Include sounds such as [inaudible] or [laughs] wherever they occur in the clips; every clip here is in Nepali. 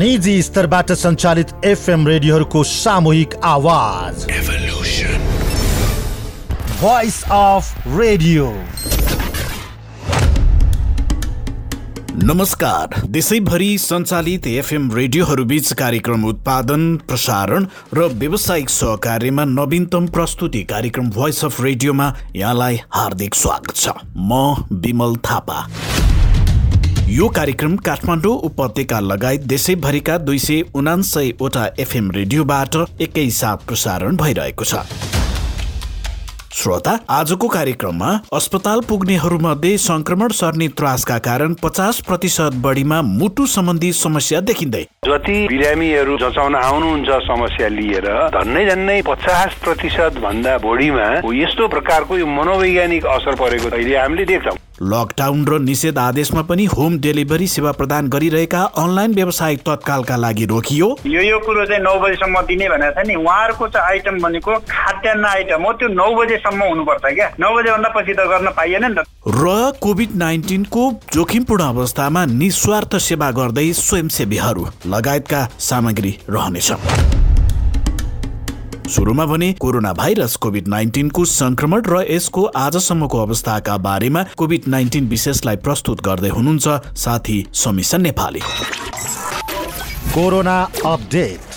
निजी स्तरबाट सञ्चालित एफएम रेडियोहरूको सामूहिक आवाज। भोइस अफ रेडियो नमस्कार। देशैभरि सञ्चालित एफएम रेडियोहरूबीच कार्यक्रम उत्पादन प्रसारण र व्यावसायिक सहकार्यमा नवीनतम प्रस्तुति कार्यक्रम भोइस अफ रेडियोमा यहाँलाई हार्दिक स्वागत छ। म विमल थापा। यो कार्यक्रम काठमाडौँ उपत्यका लगायत देशैभरिका दुई सय उनान्सयवटा एफएम रेडियोबाट एकैसाथ प्रसारण भइरहेको छ। श्रोता आजको कार्यक्रममा अस्पताल पुग्नेहरूमध्ये संक्रमण सर्ने त्रासका कारण पचास प्रतिशत बढीमा मुटु सम्बन्धी समस्या देखिँदै। जति बिरामीहरू जचाउन आउनुहुन्छ समस्या लिएर झन्नै झन्नै पचास प्रतिशत भन्दा बढीमा यस्तो प्रकारको यो मनोवैज्ञानिक असर परेको अहिले हामीले देख्छौँ। लकडाउन र निषेध आदेशमा पनि होम डेलिभरी सेवा प्रदान गरिरहेका अनलाइन व्यवसायिक तत्कालका लागि रोकियो। यो यो कुरो चाहिँ नौ बजीसम्म दिने भनेको छ नि। उहाँहरूको चाहिँ आइटम भनेको खाद्यान्न आइटम हो। त्यो नौ बजेसम्म हुनुपर्छ क्या। नौ बजेभन्दा पछि त गर्न पाइएन नि त। र कोभिड नाइन्टिनको जोखिमपूर्ण अवस्थामा निस्वार्थ सेवा गर्दै स्वयंसेवीहरू लगायतका सामग्री रहनेछ। सुरुमा भने कोरोना भाइरस कोभिड नाइन्टिनको संक्रमण र यसको आजसम्मको अवस्थाका बारेमा कोभिड नाइन्टिन विशेषलाई प्रस्तुत गर्दै हुनुहुन्छ साथी Samisa Nepali corona update.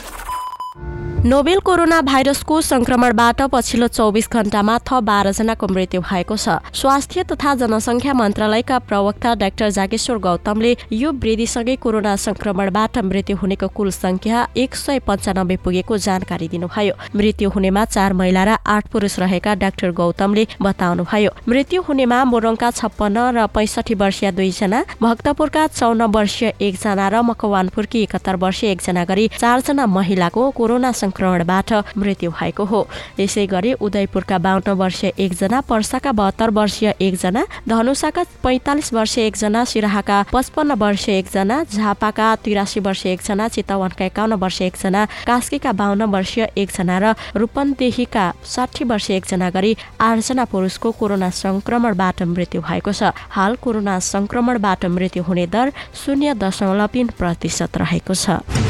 Novel corona भाइरसको संक्रमणबाट पछिल्लो चौबिस घण्टामा थप बाह्रजनाको मृत्यु भएको छ। स्वास्थ्य तथा जनसङ्ख्या मन्त्रालयका प्रवक्ता डाक्टर जागेश्वर गौतमले यो वृद्धिसँगै कोरोना संक्रमणबाट मृत्यु हुनेको कुल संख्या एक सय पन्चानब्बे पुगेको जानकारी दिनुभयो। मृत्यु हुनेमा चार महिला र आठ पुरुष रहेका डाक्टर गौतमले बताउनुभयो। मृत्यु हुनेमा मोरङका छप्पन्न र पैसठी वर्षीय दुईजना भक्तपुरका चौन्न वर्षीय एकजना र मकवानपुरकी एकात्तर वर्षीय एकजना गरी चारजना महिलाको कोरोना संक्रमणबाट मृत्यु भएको हो। यसै गरी उदयपुरका बाहन्न वर्षीय एकजना पर्साका बहत्तर वर्षीय एकजना धनुषाका पैंतालिस वर्षीय एकजना सिराहाका पचपन्न वर्षीय एकजना झापाका तिरासी वर्षीय एकजना चितवनका एकाउन्न वर्षीय एकजना कास्कीका बाहन्न वर्षीय एकजना र रूपन्देहीका साठी वर्षीय एकजना गरी आठजना पुरुषको कोरोना संक्रमणबाट मृत्यु भएको छ। हाल कोरोना संक्रमणबाट मृत्यु हुने दर शून्य दशमलव तीन प्रतिशत रहेको छ।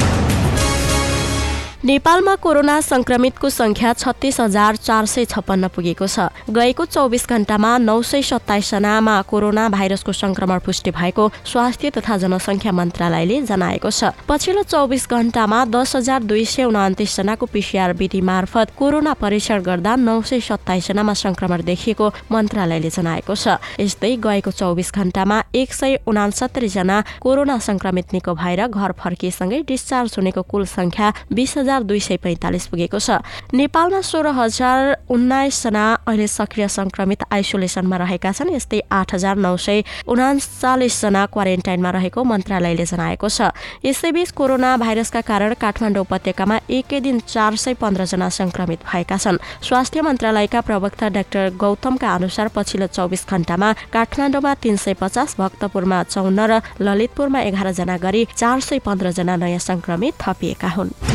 नेपालमा कोरोना संक्रमितको संख्या छत्तिस हजार चार सय छप्पन्न पुगेको छ। गएको चौबिस घण्टामा नौ सय सत्ताइसजनामा कोरोना भाइरसको संक्रमण पुष्टि भएको स्वास्थ्य तथा जनसङ्ख्या मन्त्रालयले जनाएको छ। पछिल्लो चौबिस घण्टामा दस हजार दुई सय उनातिसजनाको पिसिआर विधि मार्फत कोरोना परीक्षण गर्दा नौ सय सत्ताइसजनामा संक्रमण देखिएको मन्त्रालयले जनाएको छ। यस्तै गएको चौबिस घण्टामा एक सय उनासत्तरी जना कोरोना संक्रमित निको भएर घर फर्किएसँगै डिस्चार्ज हुनेको कुल संख्या बिस हजार दुई सय पैँतालिस पुगेको छ नेपालमा सोह्र हजार उन्नाइसजना अहिले सक्रिय संक्रमित आइसोलेसनमा रहेका छन् यस्तै आठ हजार नौ सय उनाचालिसजना क्वारेन्टाइनमा रहेको मन्त्रालयले जनाएको छ यसैबीच कोरोना भाइरसका कारण काठमाडौँ उपत्यकामा एकै दिन चार सय पन्ध्रजना संक्रमित भएका छन् स्वास्थ्य मन्त्रालयका प्रवक्ता डाक्टर गौतमका अनुसार पछिल्लो चौबिस घण्टामा काठमाडौँमा तीन सय पचास भक्तपुरमा चौन्न र ललितपुरमा एघारजना गरी चार सय पन्ध्रजना नयाँ संक्रमित थपिएका हुन्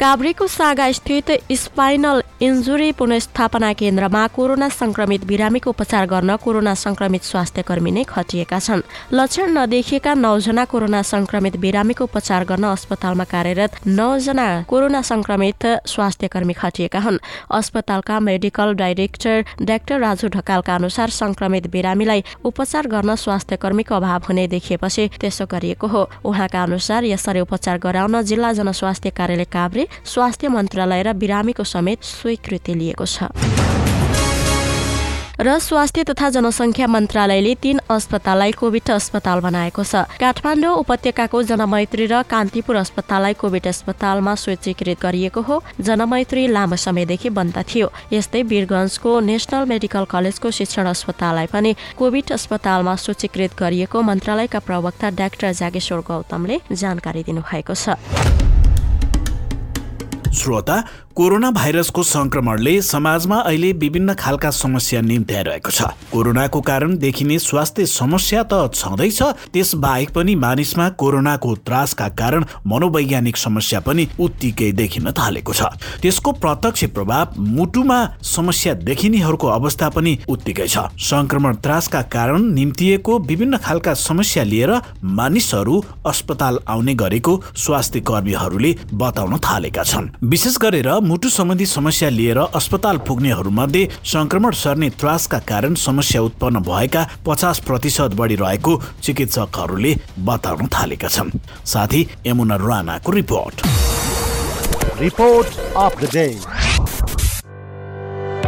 काभ्रेको सागा स्थित स्पाइनल इन्जुरी पुनस्थापना केन्द्रमा कोरोना संक्रमित बिरामीको उपचार गर्न कोरोना संक्रमित स्वास्थ्य कर्मी नै खटिएका छन्। लक्षण नदेखिएका नौजना कोरोना संक्रमित बिरामीको उपचार गर्न अस्पतालमा कार्यरत नौजना कोरोना संक्रमित स्वास्थ्य कर्मी खटिएका हुन्। अस्पतालका मेडिकल डाइरेक्टर डाक्टर राजु ढकालका अनुसार संक्रमित बिरामीलाई उपचार गर्न स्वास्थ्य कर्मीको अभाव हुने देखिएपछि त्यसो गरिएको हो। उहाँका अनुसार यसरी उपचार गराउन जिल्ला जनस्वास्थ्य कार्यालय काभ्रे स्वास्थ्य मन्त्रालय र बिरामीको समेत स्वीकृति लिएको छ। र स्वास्थ्य तथा जनसङ्ख्या मन्त्रालयले तीन अस्पताललाई कोभिड अस्पताल बनाएको छ। काठमाडौँ उपत्यकाको जनमैत्री र कान्तिपुर अस्पताललाई कोभिड अस्पतालमा स्वीकृत गरिएको हो। जनमैत्री लामो समयदेखि बन्द थियो। यस्तै वीरगंजको नेसनल मेडिकल कलेजको शिक्षण अस्पताललाई पनि कोभिड अस्पतालमा सूचीकृत गरिएको मन्त्रालयका प्रवक्ता डाक्टर जागेश्वर गौतमले जानकारी दिनुभएको छ। श्रोता कोरोना भाइरसको संक्रमणले समाजमा अहिले विभिन्न खालका समस्या निम्त्याइरहेको छ। कोरोनाको कारण देखिने स्वास्थ्य समस्या त छँदैछ त्यस बाहेक पनि मानिसमा कोरोनाको त्रासका कारण मनोवैज्ञानिक समस्या पनि उत्तिकै देखिन थालेको छ। त्यसको प्रत्यक्ष प्रभाव मुटुमा समस्या देखिनेहरूको अवस्था पनि उत्तिकै छ। संक्रमण त्रासका कारण निम्तिएको विभिन्न खालका समस्या लिएर मानिसहरू अस्पताल आउने गरेको स्वास्थ्य कर्मीहरूले बताउन थालेका छन्। विशेष गरेर मुटु सम्बन्धी समस्या लिएर अस्पताल पुग्नेहरूमध्ये संक्रमण सर्ने त्रासका कारण समस्या उत्पन्न भएका पचास प्रतिशत बढी रहेको चिकित्सकहरूले बताउन थालेका छन्। साथै यमुना राणाको report. Report of the day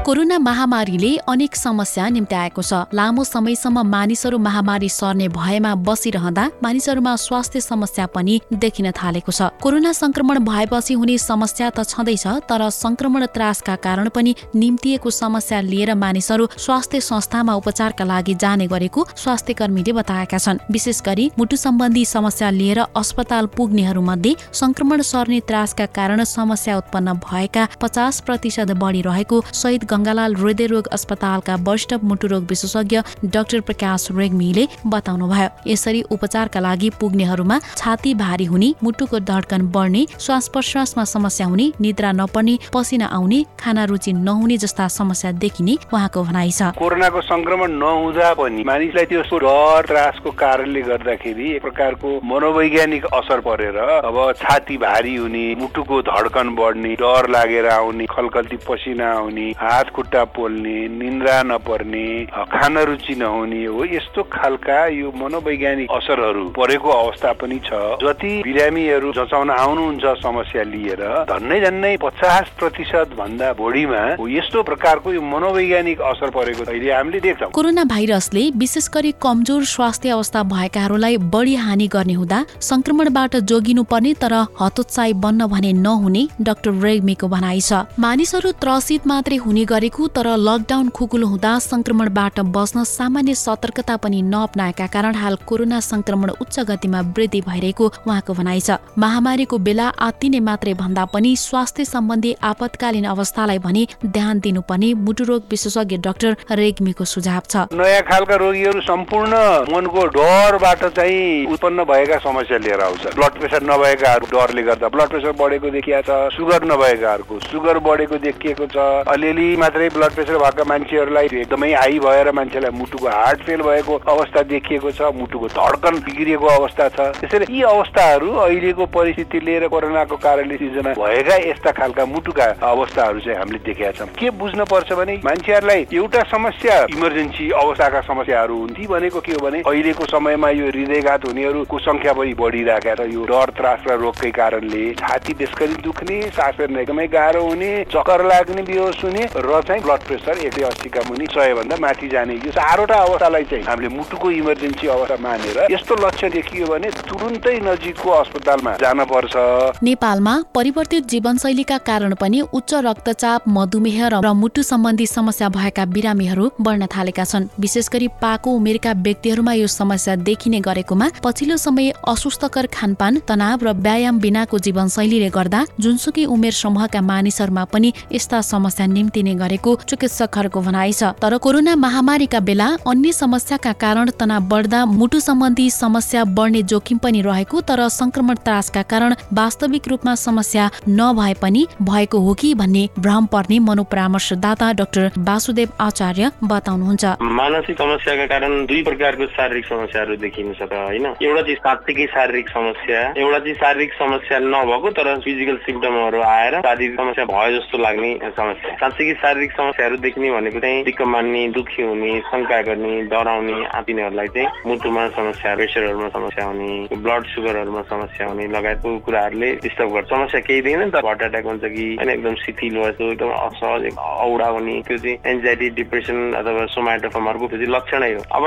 corona महामारीले अनेक समस्या निम्त्याएको छ। लामो समयसम्म मानिसहरू महामारी सर्ने भयमा बसिरहँदा मानिसहरूमा स्वास्थ्य समस्या पनि देखिन थालेको छ। कोरोना संक्रमण भएपछि हुने समस्या त छँदैछ तर संक्रमण त्रासका कारण पनि निम्तिएको समस्या लिएर मानिसहरू स्वास्थ्य संस्थामा उपचारका लागि जाने गरेको स्वास्थ्य कर्मीले बताएका छन्। विशेष गरी मुटु सम्बन्धी समस्या लिएर अस्पताल पुग्नेहरू मध्ये संक्रमण सर्ने त्रासका कारण समस्या उत्पन्न भएका पचास प्रतिशत बढी रहेको शहीद गङ्गालाल हृदयरोग अस्पतालका वरिष्ठ मुटुरोग विशेषज्ञ डाक्टर प्रकाश रेग्मीले बताउनुभयो। यसरी उपचारका लागि पुग्नेहरूमा छाती भारी हुने मुटुको धड्कन बढ्ने श्वास प्रश्वासमा समस्या हुने निद्रा नपर्ने पसिना आउने खाना रुचि नहुने जस्ता समस्या देखिने उहाँको भनाइ छ। कोरोनाको संक्रमण नहुँदा पनि मानिसलाई त्यो डर त्रासको कारणले गर्दाखेरि एक प्रकारको मनोवैज्ञानिक असर परेर अब छाती भारी हुने मुटुको धड्कन बढ्ने डर लागेर आउने खलखल्ती पसिना आउने हात खुट्टा पोल्ने निन्द्रा नपर्ने खान रुचि नहुने हो यस्तो खालका यो मनोवैज्ञानिक असरहरू परेको अवस्था पनि छ। जति बिरामीहरू जचाउन आउनुहुन्छ समस्या लिएर झन्नै झन्नै पचास प्रतिशत भन्दा बढीमा यस्तो प्रकारको यो मनोवैज्ञानिक असर परेको अहिले हामीले देख्छौँ। कोरोना भाइरसले विशेष गरी कमजोर स्वास्थ्य अवस्था भएकाहरूलाई बढी हानि गर्ने हुँदा संक्रमणबाट जोगिनु पर्ने तर हतोत्साही बन्न भने नहुने डाक्टर रेग्मीको भनाइ छ। मानिसहरू त्रसित मात्रै हुने गरेको तर लकडाउन खुकुलो हुँदा संक्रमणबाट बस्न सामान्य सतर्कता पनि नअपनाएका कारण हाल कोरोना संक्रमण उच्च गतिमा वृद्धि भइरहेको उहाँको भनाइ छ। महामारीको बेला आत्तिने मात्रै भन्दा पनि स्वास्थ्य सम्बन्धी आपतकालीन अवस्थालाई भने ध्यान दिनुपर्ने मुटुरोग विशेषज्ञ डाक्टर रेग्मीको सुझाव छ। नयाँ खालका रोगीहरू सम्पूर्ण मनको डरबाट चाहिँ उत्पन्न भएका समस्या लिएर आउँछ। ब्लड प्रेसर नभएकाहरू डरले गर्दा ब्लड प्रेसर बढेको देखिया छ सुगर नभएकाहरूको सुगर बढेको देखिएको छ। अलिअलि मात्रै ब्लड प्रेसर भएका मान्छेहरूलाई एकदमै हाई भएर मान्छेलाई मुटुको हार्ट फेल भएको अवस्था देखिएको छ मुटुको धड्कन बिग्रिएको अवस्था छ। त्यसैले यी अवस्थाहरू अहिलेको परिस्थिति लिएर कोरोनाको कारणले सिर्जना भएका यस्ता खालका मुटुका अवस्थाहरू चाहिँ हामीले देखेका छौँ। के बुझ्न पर्छ भने मान्छेहरूलाई एउटा समस्या इमर्जेन्सी अवस्थाका समस्याहरू हुन् ती भनेको के हो भने अहिलेको समयमा यो हृदयघात हुनेहरूको संख्या पनि बढिरहेका छ। यो डर त्रास र रोगकै कारणले छाती त्यसकरी दुख्ने सास फेर्न एकदमै गाह्रो हुने चक्कर लाग्ने बेहोस हुने र चाहिँ ब्लड प्रेसर एक सय अस्सीका मुनि सय भन्दा माथि जाने यो चारवटा अवस्थालाई चाहिँ हामीले मुटुको इमर्जेन्सी अवस्था मानेर यस्तो लक्ष्य देखियो भने तुरुन्तै नजिकको अस्पतालमा जान पर्छ नेपालमा परिवर्तित जीवनशैलीका कारण पनि उच्च रक्तचाप मधुमेह र मुटु सम्बन्धी समस्या भएका बिरामीहरू बढ्न थालेका छन्। विशेष गरी पाको उमेरका व्यक्तिहरूमा यो समस्या देखिने गरेकोमा पछिल्लो समय असुस्थकर खानपान तनाव र व्यायाम बिनाको जीवनशैलीले गर्दा जुनसुकै उमेर समूहका मानिसहरूमा पनि यस्ता समस्या निम्तिने गरेको चिकित्सकहरूको भनाइ छ। तर कोरोना महामारीका बेला अन्य समस्याका कारण तनाव बढ्दा मुटु सम्बन्धी समस्या बढ्ने जोखिम पनि रहेको तर संक्रमण त्रासका कारण वास्तविक रूपमा समस्या नभए पनि भएको हो कि भन्ने भ्रम पर्ने मनोपरामर्शदाता डाक्टर वासुदेव आचार्य बताउनुहुन्छ। मानसिक समस्याका कारण दुई प्रकारको शारीरिक समस्याहरू देखिन सक्छ होइन? एउटा चाहिँ साँच्चीकै शारीरिक समस्या एउटा चाहिँ शारीरिक समस्या नभएको तर फिजिकल सिम्टमहरू आएर शारीरिक समस्या भयो जस्तो लाग्ने समस्या। साँच्चीकै शारीरिक समस्याहरू देखिने भनेको चाहिँ दिक्क मान्ने दुखी हुने शङ्का गर्ने डराउने तिनीहरूलाई चाहिँ मुटुमा समस्या प्रेसरहरूमा समस्या हुने ब्लड सुगरहरूमा समस्या हुने लगायतको कुराहरूले डिस्टर्ब गर्छ। समस्या केही देख्दैन नि त। हार्ट एट्याक हुन्छ कि होइन एकदम शिथिल भयो एकदम असहज औडा हुने त्यो चाहिँ एन्जाइटी डिप्रेसन अथवा सोमाटोफर्महरूको त्यो चाहिँ लक्षणै हो। अब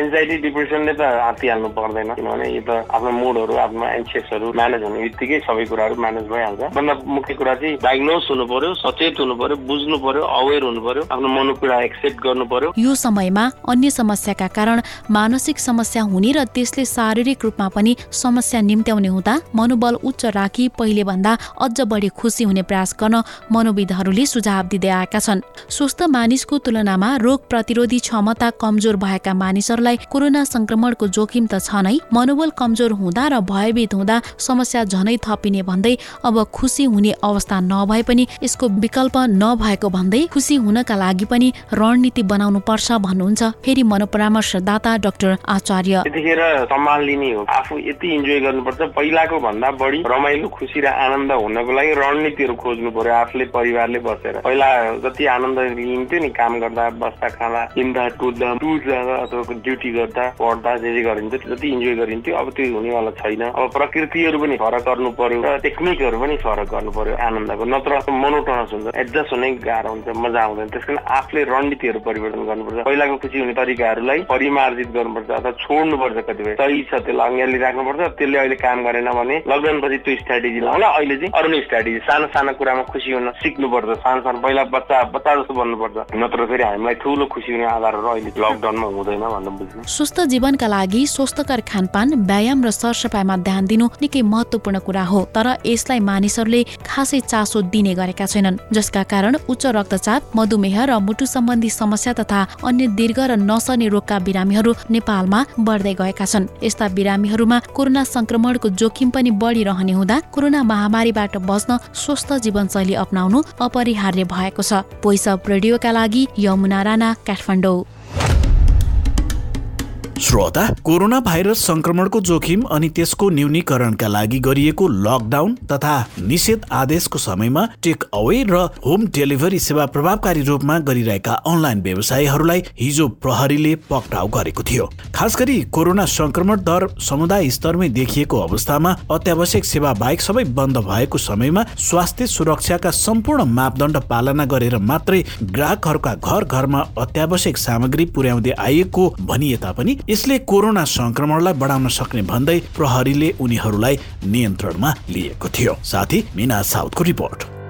एन्जाइटी डिप्रेसनले त हातिहाल्नु पर्दैन। किनभने यो त आफ्नो मुडहरू आफ्नो एन्सियसहरू म्यानेज हुने बित्तिकै सबै कुराहरू म्यानेज भइहाल्छ। भन्दा मुख्य कुरा चाहिँ डायग्नोज हुनु पर्यो सचेत हुनु पर्यो बुझ्नु पर्यो। पर्यो अवेर हुनु पर्यो आफ्नो मनोपीडा एक्सेप्ट गर्नु पर्यो यो समयमा अन्य समस्याका कारण मानसिक समस्या हुने र त्यसले शारीरिक रूपमा पनि समस्या निम्त्याउने हुँदा मनोबल उच्च राखी पहिले भन्दा अझ बढी खुसी हुने प्रयास गर्न मनोविदहरूले सुझाव दिँदै आएका छन्। स्वस्थ मानिसको तुलनामा रोग प्रतिरोधी क्षमता कमजोर भएका मानिसहरूलाई कोरोना संक्रमणको जोखिम त छ नै मनोबल कमजोर हुँदा र भयभीत हुँदा समस्या झनै थपिने भन्दै अब खुसी हुने अवस्था नभए पनि यसको विकल्प नभएको भन्दै खुसी हुनका लागि पनि रणनीति बनाउनु पर्छ भन्नुहुन्छ फेरि मनोपरामर्शदाता डाक्टर आचार्य। त्यतिखेर सम्हालिने हो। आफू यति इन्जोय गर्नुपर्छ। पहिलाको भन्दा बढी रमाइलो खुसी र आनन्द हुनको लागि रणनीतिहरू खोज्नु पर्यो आफूले परिवारले बसेर। पहिला जति आनन्द लिइन्थ्यो नि काम गर्दा बस्दा खाँदा हिँड्दा कुद्दा टुर जाँदा अथवा ड्युटी गर्दा पढ्दा जे जे गरिन्थ्यो जति इन्जोय गरिन्थ्यो अब त्यो हुनेवाला छैन। अब प्रकृतिहरू पनि फरक गर्नु पर्यो र टेक्निकहरू पनि फरक गर्नु पर्यो आनन्दको। नत्र मोनोटोनस हुन्छ। एडजस्ट हुनै गाह्रो हुन्छ। मजा आउँदैन। त्यस कारण आफूले रणनीतिहरू परिवर्तन गर्नुपर्छ। पहिलाको खुसी हुने तरिकाहरूलाई परिमार्जित गर्नुपर्छ अथवा छोड्नुपर्छ कतिपय। सही छ त्यसलाई अँग्याली राख्नुपर्छ। त्यसले अहिले काम गरेन भने लकडाउन पछि त्यो स्ट्राटेजी लाउँला। अहिले चाहिँ अरू नै स्ट्राटेजी सानो सानो कुरामा खुसी हुन सिक्नुपर्छ। सानो सानो पहिला बच्चा बच्चा जस्तो बन्नुपर्छ। नत्र फेरि हामीलाई ठुलो खुसी हुने आधारहरू अहिले लकडाउनमा हुँदैन भनेर बुझ्नु। स्वस्थ जीवनका लागि स्वस्थकर खानपान व्यायाम र सरसफाइमा ध्यान दिनु निकै महत्वपूर्ण कुरा हो। तर यसलाई मानिसहरूले खासै चासो दिने गरेका छैनन् जसका कारण उच्च रक्तचाप मधुमेह र मुटु सम्बन्धी समस्या तथा अन्य दीर्घ र नसर्ने रोगका बिरामीहरू नेपालमा बढ्दै गएका छन्। यस्ता बिरामीहरूमा कोरोना संक्रमणको जोखिम पनि बढिरहने हुँदा कोरोना महामारीबाट बच्न स्वस्थ जीवनशैली अप्नाउनु अपरिहार्य भएको छ। भोइस अफ रेडियोका लागि यमुना राणा काठमाडौँ। श्रोता कोरोना भाइरस संक्रमणको जोखिम अनि त्यसको न्यूनीकरणका लागि गरिएको लकडाउन तथा निषेध आदेशको समयमा टेक अवे र होम डेलिभरी सेवा प्रभावकारी रूपमा गरिरहेका अनलाइन व्यवसायीहरूलाई हिजो प्रहरीले पक्राउ गरेको थियो। खास गरी कोरोना संक्रमण दर समुदाय स्तरमै देखिएको अवस्थामा अत्यावश्यक सेवा बाहेक सबै बन्द भएको समयमा स्वास्थ्य सुरक्षाका सम्पूर्ण मापदण्ड पालना गरेर मात्रै ग्राहकहरूका घर घरमा अत्यावश्यक सामग्री पुर्याउँदै आइएको भनिए तापनि यसले कोरोना संक्रमणलाई बढाउन सक्ने भन्दै प्रहरीले उनीहरूलाई नियन्त्रणमा लिएको थियो। साथी मिना साउथको रिपोर्ट।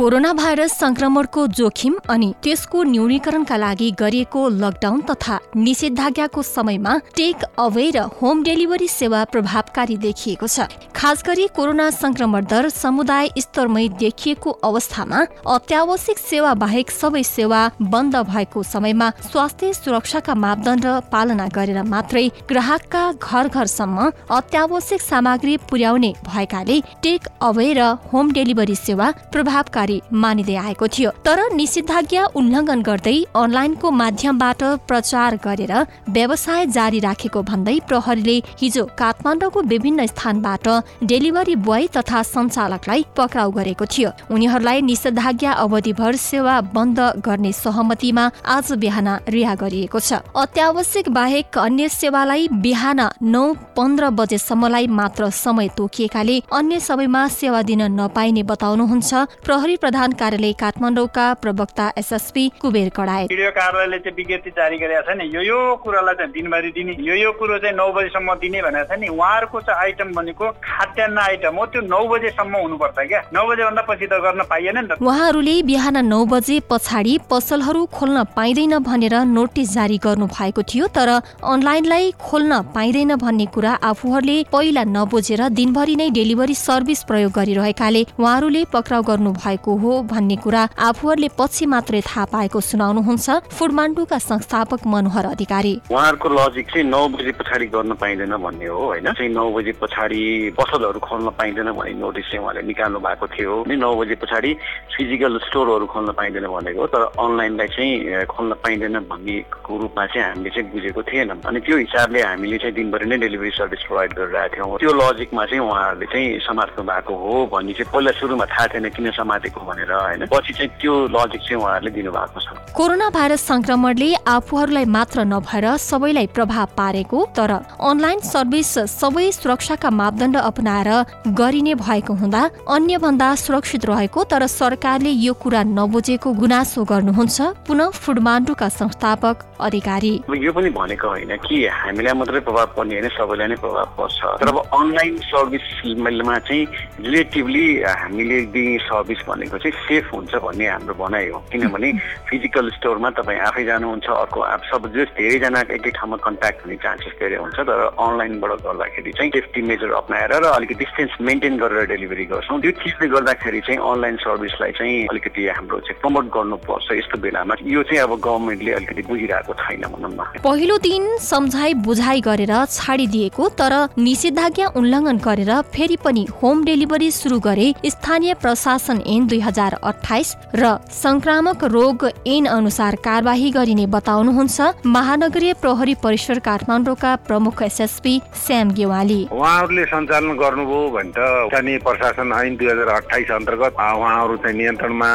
कोरोना भाइरस संक्रमणको जोखिम अनि त्यसको न्यूनीकरणका लागि गरिएको लकडाउन तथा निषेधाज्ञाको समयमा टेक अवे र होम डेलिभरी सेवा प्रभावकारी देखिएको छ। खास गरी कोरोना संक्रमण दर समुदाय स्तरमै देखिएको अवस्थामा अत्यावश्यक सेवा बाहेक सबै सेवा बन्द भएको समयमा स्वास्थ्य सुरक्षाका मापदण्ड पालना गरेर मात्रै ग्राहकका घर घरसम्म अत्यावश्यक सामग्री पुर्याउने भएकाले टेक अवे र होम डेलिभरी सेवा प्रभावकारी मानिँदै आएको थियो। तर निषेधाज्ञा उल्लङ्घन गर्दै अनलाइनको माध्यमबाट प्रचार गरेर व्यवसाय जारी राखेको भन्दै प्रहरीले हिजो काठमाडौँको विभिन्न स्थानबाट डेलिभरी बोय तथा सञ्चालकलाई पक्राउ गरेको थियो। उनीहरूलाई निषेधाज्ञा अवधिभर सेवा बन्द गर्ने सहमतिमा आज बिहान रिहा गरिएको छ। अत्यावश्यक बाहेक अन्य सेवालाई बिहान नौ पन्ध्र बजेसम्मलाई मात्र समय तोकिएकाले अन्य सबैमा सेवा दिन नपाइने बताउनुहुन्छ। प्रहरी प्रधान कार्यालय काठमाडौँका प्रवक्ता एसएसपी कुबेर भिडियो कार्यालयले चाहिँ विज्ञप्ति जारी गरेका छ नि यो यो कुरालाई चाहिँ दिनभरि दिने यो यो कुरो चाहिँ नौ बजीसम्म दिने भनेको छ नि उहाँहरूको चाहिँ आइटम भनेको खाद्यान्न आइटम हो त्यो नौ बजेसम्म हुनुपर्छ क्या? नौ बजेभन्दा पछि त गर्न पाइएन नि त। उहाँहरूले बिहान नौ बजे पछाडि पसलहरू खोल्न पाइँदैन भनेर नोटिस जारी गर्नु भएको थियो तर अनलाइनलाई खोल्न पाइँदैन भन्ने कुरा आफूहरूले पहिला नबुझेर दिनभरि नै डेलिभरी सर्भिस प्रयोग गरिरहेकाले उहाँहरूले पक्राउ गर्नु भएको हो भन्ने कुरा आफूहरूले पछि मात्रै थाहा पाएको सुनाउनुहुन्छ फुडमान्डुका संस्थापक मनोहर अधिकारी। उहाँहरूको लजिक चाहिँ नौ बजे पछाडि गर्न पाइँदैन भन्ने हो होइन? चाहिँ नौ बजे पछाडि पसलहरू खोल्न पाइँदैन भन्ने नोटिस चाहिँ उहाँले निकाल्नु भएको थियो। नि बजे पछाडि फिजिकल स्टोरहरू खोल्न पाइँदैन भनेको तर अनलाइनलाई चाहिँ खोल्न पाइँदैन भन्ने रूपमा चाहिँ हामीले चाहिँ बुझेको थिएनौँ। अनि त्यो हिसाबले हामीले चाहिँ दिनभरि नै डेलिभरी सर्भिस प्रोभाइड गरिरहेका थियौँ। त्यो लजिकमा चाहिँ उहाँहरूले चाहिँ समात्नु भएको हो भन्ने चाहिँ पहिला सुरुमा थाहा थिएन किन समातेको भनेर होइन? पछि चाहिँ त्यो लजिक चाहिँ उहाँहरूले दिनुभएको छ। कोरोना भाइरस संक्रमणले आफूहरूलाई मात्र नभएर सबैलाई प्रभाव पारेको तर अनलाइन सर्भिस सबै सुरक्षाका मापदण्ड अपनाएर गरिने भएको हुँदा अन्यभन्दा सुरक्षित रहेको तर सरकारले यो कुरा नबुझेको गुनासो गर्नुहुन्छ पुनः फुडमान्डुका संस्थापक अधिकारी। यो पनि भनेको होइन कि हामीलाई मात्रै प्रभाव पर्ने होइन सबैलाई नै प्रभाव पर्छ। तर अब अनलाइन सर्भिसमा चाहिँ रिलेटिभली हामीले दिने सर्भिस भनेको चाहिँ सेफ हुन्छ भन्ने हाम्रो भनाइ हो। किनभने [laughs] फिजिकल स्टोरमा तपाईँ आफै जानुहुन्छ अर्को आप सब जस धेरैजना एकै ठाउँमा कन्ट्याक्ट हुने चान्सेस धेरै हुन्छ तर अनलाइनबाट गर्दाखेरि चाहिँ सेफ्टी मेजर अप्नाएर र अलिकति डिस्टेन्स मेन्टेन गरेर डेलिभरी गर्छौँ। त्यो चिजले गर्दाखेरि चाहिँ अनलाइन सर्भिसलाई चाहिँ अलिकति हाम्रो चाहिँ प्रमोट गर्नुपर्छ यस्तो बेलामा। यो चाहिँ अब गभर्मेन्टले अलिकति बुझिरहेको छैन भनौँ न। पहिलो दिन सम्झाइ बुझाइ गरेर छाडिदिएको तर निषेधाज्ञा उल्लङ्घन गरेर फेरि पनि होम डेलिभरी सुरु गरे स्थानीय प्रशासन ऐन दुई हजार अठाइस र संक्रामक रोग ऐन अनुसार कारवाही गरिने बताउनुहुन्छ महानगरीय प्रहरी परिसर काठमाडौँका प्रमुख एसएसपी श्याम गेवाली। उहाँहरूले सञ्चालन गर्नुभयो भने त स्थानीय प्रशासन ऐन दुई हजार अठाइस अन्तर्गत उहाँहरू चाहिँ नियन्त्रणमा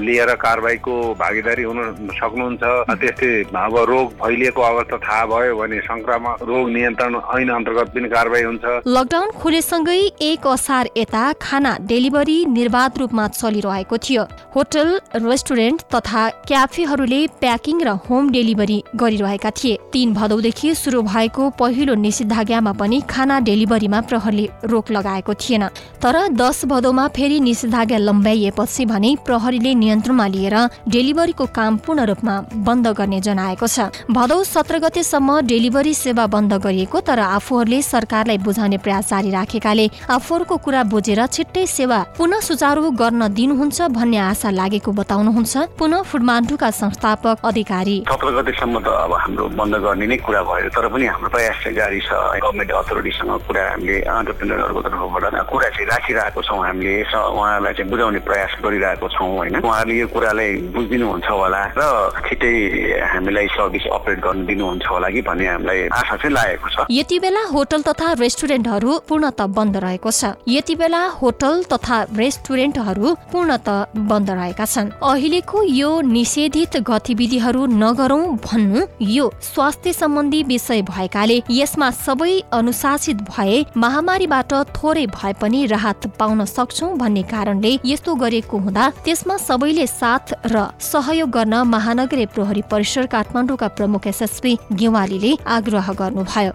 लिएर कारवाहीको भागीदारी हुन सक्नुहुन्छ। त्यस्तै अब रोग फैलिएको अवस्था थाहा भयो भने संक्रामक रोग नियन्त्रण ऐन अन्तर्गत पनि कारवाही हुन्छ। लकडाउन खुलेसँगै एक असार यता खाना डेलिभरी निर्वाध रूपमा चलिरहेको थियो। होटल रेस्टुरेन्ट तथा क्याफेहरूले प्याकिङ र होम डेलिभरी गरिरहेका थिए। तीन भदौदेखि सुरु भएको पहिलो निषेधाज्ञामा पनि खाना डेलिभरीमा प्रहरले रोक लगाएको थिएन। तर दस भदौमा फेरि निषेधाज्ञा लम्ब्याइएपछि भने प्रहरीले नियन्त्रणमा लिएर डेलिभरीको काम पूर्ण रूपमा बन्द गर्ने जनाएको छ। भदौ सत्र गतेसम्म डेलिभरी सेवा बन्द गरिएको तर आफूहरूले सरकारलाई बुझाउने प्रयास जारी राखेकाले आफूहरूको कुरा बुझेर छिट्टै सेवा पुनः सुचारू गर्न दिनुहुन्छ भन्ने आशा लागेको बताउनुहुन्छ पुनः फुडमान्टुका संस्थापक अधिकारी। सत्र गतेसम्म त अब हाम्रो बन्द गर्ने नै कुरा भयो तर पनि हाम्रो प्रयास चाहिँ जारी छ। गभर्मेन्ट अथोरिटीसँग कुरा हामीले अन्टरप्रिनरहरूको तर्फबाट कुरा चाहिँ राखिरहेको छौँ हामीले उहाँहरूलाई चाहिँ बुझाउने प्रयास गरिरहेको छौँ होइन। उहाँहरूले यो कुरालाई बुझिदिनुहुन्छ होला र छिट्टै हामीलाई सर्भिस अपरेट गर्न दिनुहुन्छ होला कि भन्ने हामीलाई आशा चाहिँ लागेको छ। यति बेला होटल तथा रेस्टुरेन्टहरू पूर्णत बन्द रहेको छ। यति बेला होटल तथा रेस्टुरेन्टहरू पूर्णत बन्द रहेका छन्। अहिलेको यो निषेधित गतिविधिहरू नगरौं भन्नु यो स्वास्थ्य सम्बन्धी विषय भएकाले यसमा सबै अनुशासित भए महामारीबाट थोरै भए पनि राहत पाउन सक्छौ भन्ने कारणले यस्तो गरेको हुँदा त्यसमा सबैले साथ र सहयोग गर्न महानगरीय प्रहरी परिसर काठमाडौँका प्रमुख एसएसपी गेवालीले आग्रह गर्नुभयो।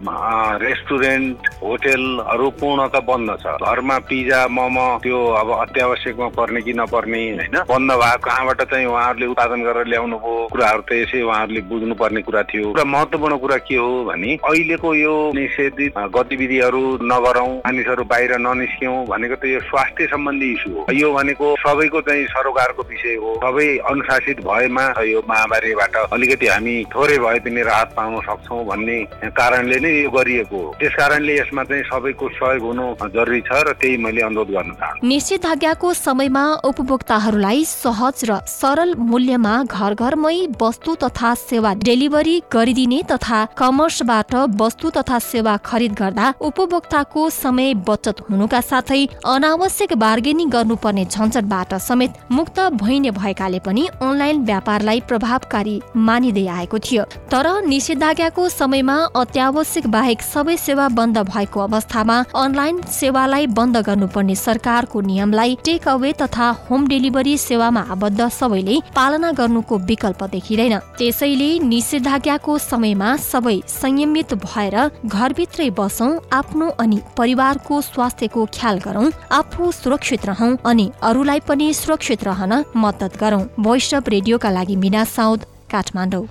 रेस्टुरेन्ट होटेलहरू पूर्णत बन्द छ। घरमा पिजा मोमो त्यो अब अत्यावश्यकमा पर्ने कि नपर्ने होइन? बन्द भएको कहाँबाट चाहिँ उहाँहरूले उत्पादन गरेर ल्याउनु भयो? कुराहरू त यसै उहाँहरूले बुझ्नु पर्ने कुरा थियो। र महत्वपूर्ण कुरा के हो भने अहिलेको यो निषेधित गतिविधिहरू नगरौँ मानिसहरू बाहिर ननिस्क्यौँ भनेको त यो स्वास्थ्य सम्बन्धी इस्यु हो। यो भनेको सबैको चाहिँ सरोकारको विषय हो। सबै अनुशासित भएमा यो महामारीबाट अलिकति हामी थोरै भए पनि राहत पाउन सक्छौँ भन्ने कारणले नै यो गरिएको हो। त्यस कारणले यसमा चाहिँ सबैको सहयोग हुनु जरुरी छ र त्यही मैले अनुरोध गर्न चाहन्छु। निषेधाज्ञाको समयमा उपभोक्ताहरूलाई सहज र सरल मूल्यमा घर घरमै वस्तु तथा सेवा डेलिभरी गरिदिने तथा कमर्सबाट वस्तु तथा सेवा खरिद गर्दा उपभोक्ताको समय बचत हुनुका साथै अनावश्यक बार्गेनिङ गर्नुपर्ने झन्झटबाट समेत मुक्त भइने भएकाले पनि अनलाइन व्यापारलाई प्रभावकारी मानिँदै आएको थियो। तर निषेधाज्ञाको समयमा अत्यावश्यक बाहेक सबै सेवा बन्द भएको अवस्थामा अनलाइन सेवालाई बन्द गर्नुपर्ने सरकारको नियमलाई टेक अवे तथा होम डेलिभरी सेवामा आबद्ध सबैले पालना गर्नुको विकल्प देखिँदैन। त्यसैले निषेधाज्ञाको समयमा सबै संयमित भएर घरभित्रै बसौँ आफ्नो अनि परिवारको स्वास्थ्यको ख्याल गरौँ आफू सुरक्षित रहौँ अनि अरूलाई पनि सुरक्षित रहन मद्दत गरौँ। भोइस अफ रेडियोका लागि मिना साउद काठमाडौँ।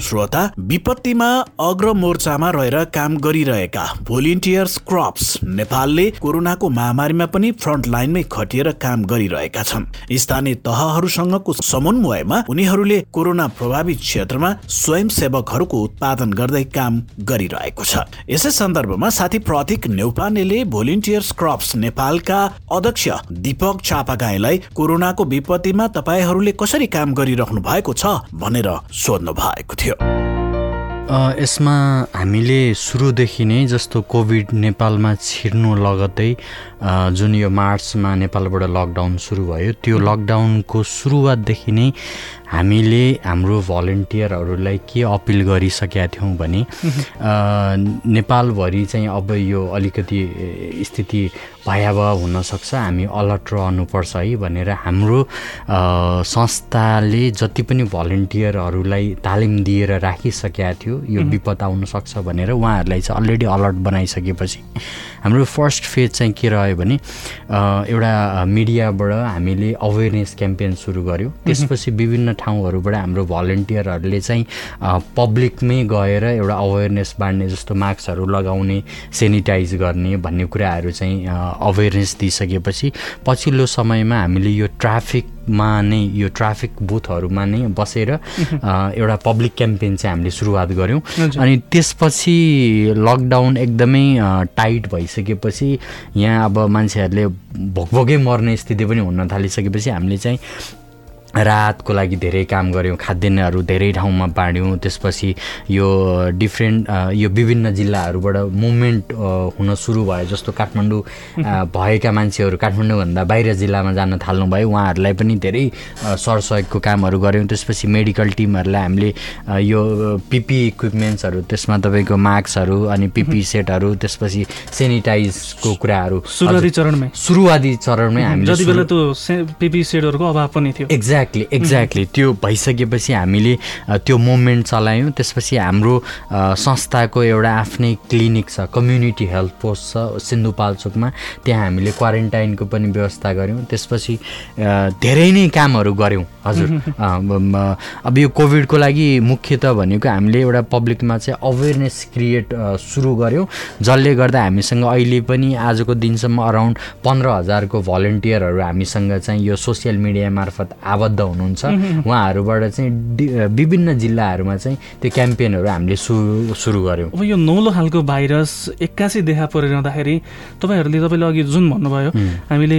श्रोता विपत्तिमा अग्र मोर्चामा रहेर काम गरिरहेका भोलिन्टियर्स क्रप्स नेपालले कोरोनाको महामारीमा पनि फ्रन्ट लाइनमै खटिएर काम गरिरहेका छन्। स्थानीय तहहरूसँगको समन्वयमा उनीहरूले कोरोना प्रभावित क्षेत्रमा स्वयंसेवकहरूको उत्पादन गर्दै काम गरिरहेको छ। यसै सन्दर्भमा साथी प्रतीक नेउपानेले भोलिन्टियर्स क्रप्स नेपालका अध्यक्ष दीपक चापागाईलाई कोरोनाको विपत्तिमा तपाईँहरूले कसरी काम गरिरहनु भएको छ भनेर सोध्नु भएको थियो। अ, यसमा हामीले सुरुदेखि नै जस्तो कोभिड नेपालमा छिर्नु लगतै जुन यो मार्चमा नेपालबाट लकडाउन सुरु भयो त्यो लकडाउनको सुरुवातदेखि नै हामीले हाम्रो भलन्टियरहरूलाई के अपिल गरिसकेका थियौँ भने नेपालभरि चाहिँ अब यो अलिकति स्थिति भयावह हुनसक्छ। हामी अलर्ट रहनुपर्छ है भनेर हाम्रो संस्थाले जति पनि भलन्टियरहरूलाई तालिम दिएर राखिसकेका थियो यो विपद आउन सक्छ भनेर उहाँहरूलाई चाहिँ अलरेडी अलर्ट बनाइसकेपछि हाम्रो फर्स्ट फेज चाहिँ के रह्यो भने एउटा मिडियाबाट हामीले अवेरनेस क्याम्पेन सुरु गऱ्यौँ त्यसपछि विभिन्न ठाउँहरूबाट हाम्रो भलन्टियरहरूले चाहिँ पब्लिकमै गएर एउटा अवेरनेस बाँड्ने जस्तो मास्कहरू लगाउने सेनिटाइज गर्ने भन्ने कुराहरू चाहिँ अवेरनेस दिइसकेपछि पछिल्लो समयमा हामीले यो ट्राफिकमा नै यो ट्राफिक बुथहरूमा नै बसेर एउटा पब्लिक क्याम्पेन चाहिँ हामीले सुरुवात गऱ्यौँ। अनि त्यसपछि लकडाउन एकदमै टाइट भइसकेपछि यहाँ अब मान्छेहरूले भोकभोकै मर्ने स्थिति पनि हुन थालिसकेपछि हामीले चाहिँ राहतको लागि धेरै काम गऱ्यौँ खाद्यान्नहरू धेरै ठाउँमा बाँड्यौँ। त्यसपछि यो डिफ्रेन्ट यो विभिन्न जिल्लाहरूबाट मुभमेन्ट हुन सुरु भयो। जस्तो काठमाडौँ [laughs] भएका मान्छेहरू काठमाडौँभन्दा बाहिर जिल्लामा जान थाल्नुभयो। उहाँहरूलाई पनि धेरै सरसहयोगको कामहरू गऱ्यौँ। त्यसपछि मेडिकल टिमहरूलाई हामीले यो पिपी इक्विपमेन्ट्सहरू त्यसमा तपाईँको मास्कहरू अनि पिपी सेटहरू त्यसपछि सेनिटाइजको कुराहरू सुरुवाती चरणमै। सुरुवाती चरणमै हामीले जति सुरु- बेला त्यो से- पिपी सेडहरूको अभाव पनि थियो। एक्ज्याक्टली एक्ज्याक्टली त्यो भइसकेपछि हामीले त्यो मुभमेन्ट चलायौँ। त्यसपछि हाम्रो संस्थाको एउटा आफ्नै क्लिनिक छ कम्युनिटी हेल्थ पोस्ट छ सिन्धुपाल्चोकमा त्यहाँ हामीले क्वारेन्टाइनको पनि व्यवस्था गऱ्यौँ। त्यसपछि धेरै नै कामहरू गऱ्यौँ। हजुर [laughs] अब यो कोभिडको लागि मुख्य त भनेको हामीले एउटा पब्लिकमा चाहिँ अवेरनेस क्रिएट सुरु गऱ्यौँ। जसले गर्दा हामीसँग अहिले पनि आजको दिनसम्म अराउन्ड पन्ध्र हजारको भलन्टियरहरू हामीसँग चाहिँ यो सोसियल मिडिया मार्फत आबद्ध हुनुहुन्छ। उहाँहरूबाट चाहिँ विभिन्न जिल्लाहरूमा चाहिँ त्यो क्याम्पेनहरू हामीले सुरु सुरु गऱ्यौँ। अब यो नौलो खालको भाइरस एक्कासी देखा परिरहँदाखेरि तपाईँहरूले तपाईँले अघि जुन भन्नुभयो हामीले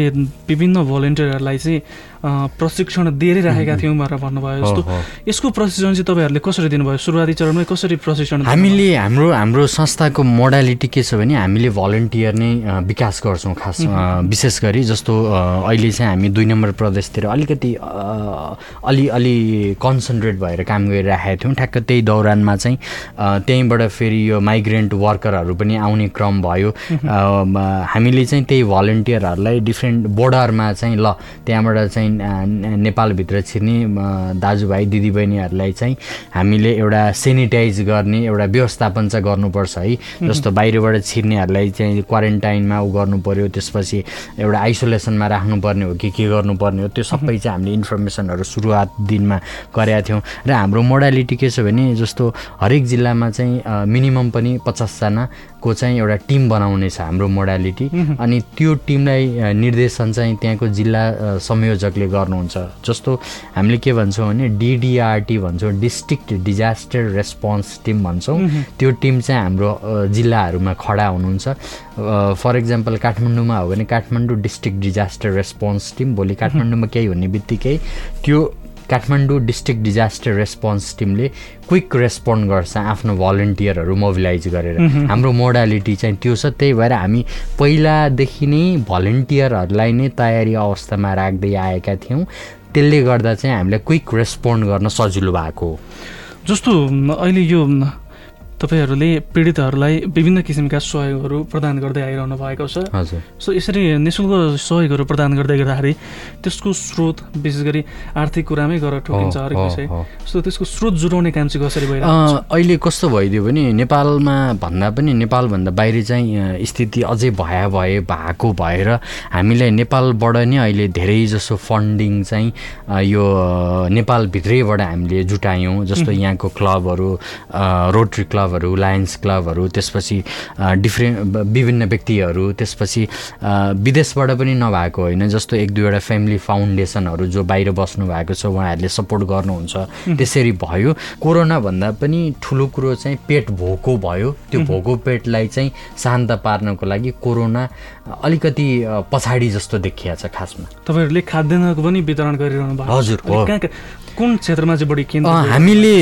विभिन्न भोलिन्टियरहरूलाई चाहिँ प्रशिक्षण दिएरै राखेका थियौँ भनेर भन्नुभयो जस्तो। यसको प्रशिक्षण चाहिँ तपाईँहरूले कसरी दिनुभयो? सुरुवाती चरणमै कसरी प्रशिक्षण? हामीले हाम्रो हाम्रो संस्थाको मोडालिटी के छ भने हामीले भलन्टियर नै विकास गर्छौँ खास विशेष गरी जस्तो अहिले चाहिँ हामी दुई नम्बर प्रदेशतिर अलिकति अलि अलि कन्सन्ट्रेट भएर काम गरिराखेका थियौँ। ठ्याक्क त्यही दौरानमा चाहिँ त्यहीँबाट फेरि यो माइग्रेन्ट वर्करहरू पनि आउने क्रम भयो। हामीले चाहिँ त्यही भलन्टियरहरूलाई डिफ्रेन्ट बोर्डरमा चाहिँ ल त्यहाँबाट चाहिँ ने- नेपालभित्र छिर्ने दाजुभाइ दिदीबहिनीहरूलाई चाहिँ हामीले एउटा सेनिटाइज गर्ने एउटा व्यवस्थापन चाहिँ गर्नुपर्छ है। जस्तो बाहिरबाट छिर्नेहरूलाई चाहिँ क्वारेन्टाइनमा उ गर्नु पऱ्यो त्यसपछि एउटा आइसोलेसनमा राख्नुपर्ने हो कि के गर्नुपर्ने हो त्यो सबै चाहिँ हामीले इन्फर्मेसनहरू सुरुवात दिनमा गरेका थियौँ। र हाम्रो मोडालिटी के छ भने जस्तो हरेक जिल्लामा चाहिँ मिनिमम पनि पचासजनाको चाहिँ एउटा टिम बनाउने छ हाम्रो मोडालिटी। अनि त्यो टिमलाई निर्देशन चाहिँ त्यहाँको जिल्ला संयोजकले गर्नुहुन्छ। जस्तो हामीले के भन्छौँ भने डिडिआरटी भन्छौँ डिस्ट्रिक्ट डिजास्टर रेस्पोन्स टिम भन्छौँ। त्यो टिम चाहिँ हाम्रो जिल्लाहरूमा खडा हुनुहुन्छ। फर इक्जाम्पल काठमाडौँमा हो भने Kathmandu district disaster response team भोलि काठमाडौँमा केही हुने बित्तिकै त्यो काठमाडौँ डिस्ट्रिक्ट डिजास्टर रेस्पोन्स टिमले क्विक रेस्पोन्ड गर्छ आफ्नो भलन्टियरहरू मोबिलाइज गरेर। हाम्रो मोडालिटी चाहिँ त्यो छ त्यही भएर हामी पहिलादेखि नै भलन्टियरहरूलाई नै तयारी अवस्थामा राख्दै आएका थियौँ। त्यसले गर्दा चाहिँ हामीलाई क्विक रेस्पोन्ड गर्न सजिलो भएको हो। जस्तो अहिले यो तपाईँहरूले पीडितहरूलाई विभिन्न किसिमका सहयोगहरू प्रदान गर्दै आइरहनु भएको छ। हजुर। सो यसरी निशुल्क सहयोगहरू प्रदान गर्दै गर्दाखेरि त्यसको स्रोत विशेष गरी आर्थिक कुरामै गएर ठोकिन्छ हरेक विषय। सो त्यसको स्रोत जुटाउने काम चाहिँ कसरी अ, अहिले कस्तो भइदियो भने नेपालमा भन्दा पनि नेपालभन्दा बाहिर चाहिँ स्थिति अझै भया भए भएको भएर हामीलाई नेपालबाट नै अहिले धेरै जसो फन्डिङ चाहिँ यो नेपालभित्रैबाट हामीले जुटायौँ। जस्तो यहाँको क्लबहरू रोटरी क्लबहरू लायन्स क्लबहरू त्यसपछि डिफ्रेन्ट विभिन्न व्यक्तिहरू त्यसपछि विदेशबाट पनि नभएको होइन जस्तो एक दुईवटा फ्यामिली फाउन्डेसनहरू जो बाहिर बस्नु भएको छ उहाँहरूले सपोर्ट गर्नुहुन्छ। त्यसरी भयो। कोरोनाभन्दा पनि ठुलो कुरो चाहिँ पेट भोको भयो। त्यो भोको पेटलाई चाहिँ शान्त पार्नको लागि कोरोना अलिकति पछाडि जस्तो देखिया छ खासमा। तपाईँहरूले खाद्यान्नको पनि वितरण गरिरहनु भएको। हजुर, कुन क्षेत्रमा चाहिँ बढी केन्द्र हामीले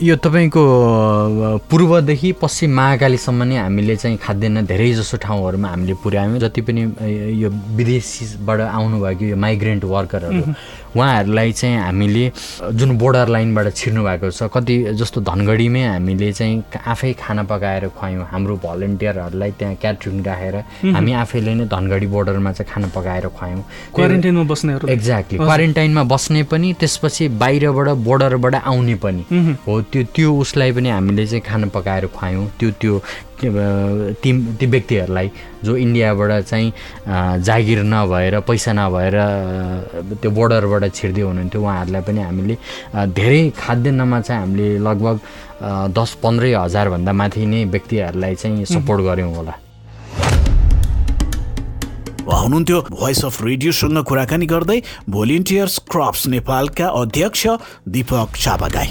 यो तपाईँको पूर्वदेखि पश्चिम महाकालीसम्म नै हामीले चाहिँ खाद्यान्न धेरै जसो ठाउँहरूमा हामीले पुर्यायौँ। जति पनि यो विदेशीबाट आउनुभएको यो माइग्रेन्ट वर्करहरू उहाँहरूलाई चाहिँ हामीले जुन बोर्डर लाइनबाट छिर्नु भएको छ कति जस्तो धनगढीमै हामीले चाहिँ आफै खाना पकाएर खुवायौँ। हाम्रो भलन्टियरहरूलाई त्यहाँ क्याटरिङ राखेर हामी आफैले नै धनगढी बोर्डरमा चाहिँ खाना पकाएर खुवायौँ। क्वारेन्टाइनमा बस्नेहरू। एक्ज्याक्टली क्वारेन्टाइनमा बस्ने पनि त्यसपछि बाहिरबाट बोर्डरबाट आउने पनि। हो त्यो त्यो उसलाई पनि हामीले चाहिँ खाना पकाएर खुवायौँ। त्यो त्यो ती ती व्यक्तिहरूलाई जो इन्डियाबाट चाहिँ जागिर नभएर पैसा नभएर त्यो बोर्डरबाट छिर्दै हुनुहुन्थ्यो उहाँहरूलाई पनि हामीले धेरै खाद्यान्नमा चाहिँ हामीले लगभग दस पन्ध्रै हजारभन्दा माथि नै व्यक्तिहरूलाई चाहिँ सपोर्ट गऱ्यौँ होला। हुनुहुन्थ्यो भोइस अफ रेडियोसँग कुराकानी गर्दै भोलिन्टियर्स क्रप्स नेपालका अध्यक्ष दीपक चापागाई।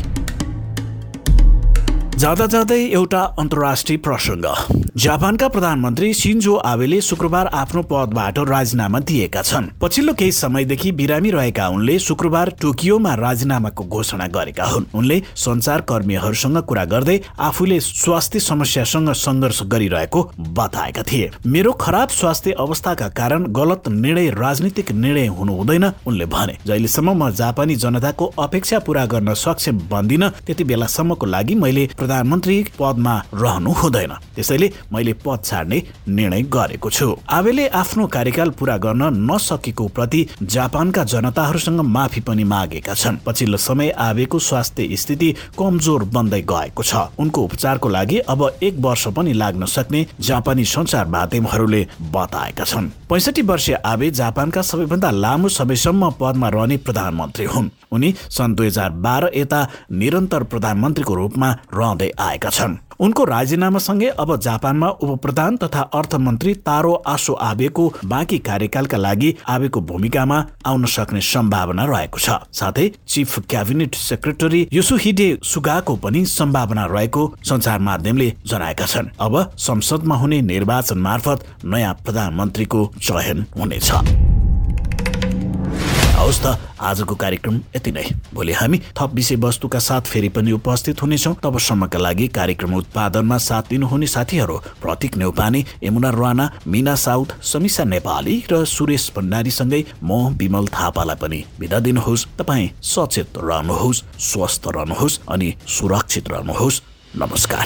जाँदा जाँदै एउटा अन्तर्राष्ट्रिय प्रसङ्ग। जापानका प्रधानमन्त्री सिन्जो आबेले शुक्रबार आफ्नो पदबाट राजीनामा दिएका छन्। पछिल्लो केही समयदेखि बिरामी रहेका उनले शुक्रबार टोकियोमा राजीनामाको घोषणा गरेका हुन्। उनले संचार कर्मीहरूसँग कुरा गर्दै आफूले स्वास्थ्य समस्यासँग सङ्घर्ष गरिरहेको बताएका थिए। मेरो खराब स्वास्थ्य अवस्थाका कारण गलत निर्णय राजनीतिक निर्णय हुनु हुँदैन उनले भने। जहिलेसम्म म जापानी जनताको अपेक्षा पूरा गर्न सक्षम बन्दिन त्यति बेलासम्मको लागि मैले प्रधानमन्त्री पदमा रहनु हुँदैन। त्यसैले मैले पद छाड्ने निर्णय गरेको छु। आबेले आफ्नो कार्यकाल पूरा गर्न नसकेको प्रति जापानका जनताहरूसँग माफी पनि मागेका छन्। पछिल्लो समय आबेको स्वास्थ्य स्थिति कमजोर बन्दै गएको छ। उनको उपचारको लागि अब एक वर्ष पनि लाग्न सक्ने जापानी सञ्चार माध्यमहरूले बताएका छन्। पैसठी वर्षीय आबे जापानका सबैभन्दा लामो समयसम्म पदमा रहने प्रधानमन्त्री हुन्। उनी सन् दुई हजार बाह्र यता निरन्तर प्रधानमन्त्रीको रूपमा रहँदै आएका छन्। उनको राजीनामासँगै अब जापानमा उपप्रधान तथा अर्थमन्त्री तारो आसो आबेको बाँकी कार्यकालका लागि आबेको भूमिकामा आउन सक्ने सम्भावना रहेको छ। साथै चिफ क्याबिनेट सेक्रेटरी युसुहिडे सुगाको पनि सम्भावना रहेको सञ्चार माध्यमले जनाएका छन्। अब संसदमा हुने निर्वाचन मार्फत नयाँ प्रधानमन्त्रीको चयन हुनेछ। हवस् त आजको कार्यक्रम यति नै। भोलि हामी थप विषयवस्तुका साथ फेरि पनि उपस्थित हुनेछौँ। तबसम्मका लागि कार्यक्रम उत्पादनमा साथ दिनुहुने साथीहरू प्रतीक नेउपाने यमुना राणा मिना साउथ समिसा नेपाली र सुरेश भण्डारीसँगै म विमल थापालाई पनि बिदा दिनुहोस्। तपाईँ सचेत रहनुहोस् स्वस्थ रहनुहोस् अनि सुरक्षित रहनुहोस्। नमस्कार।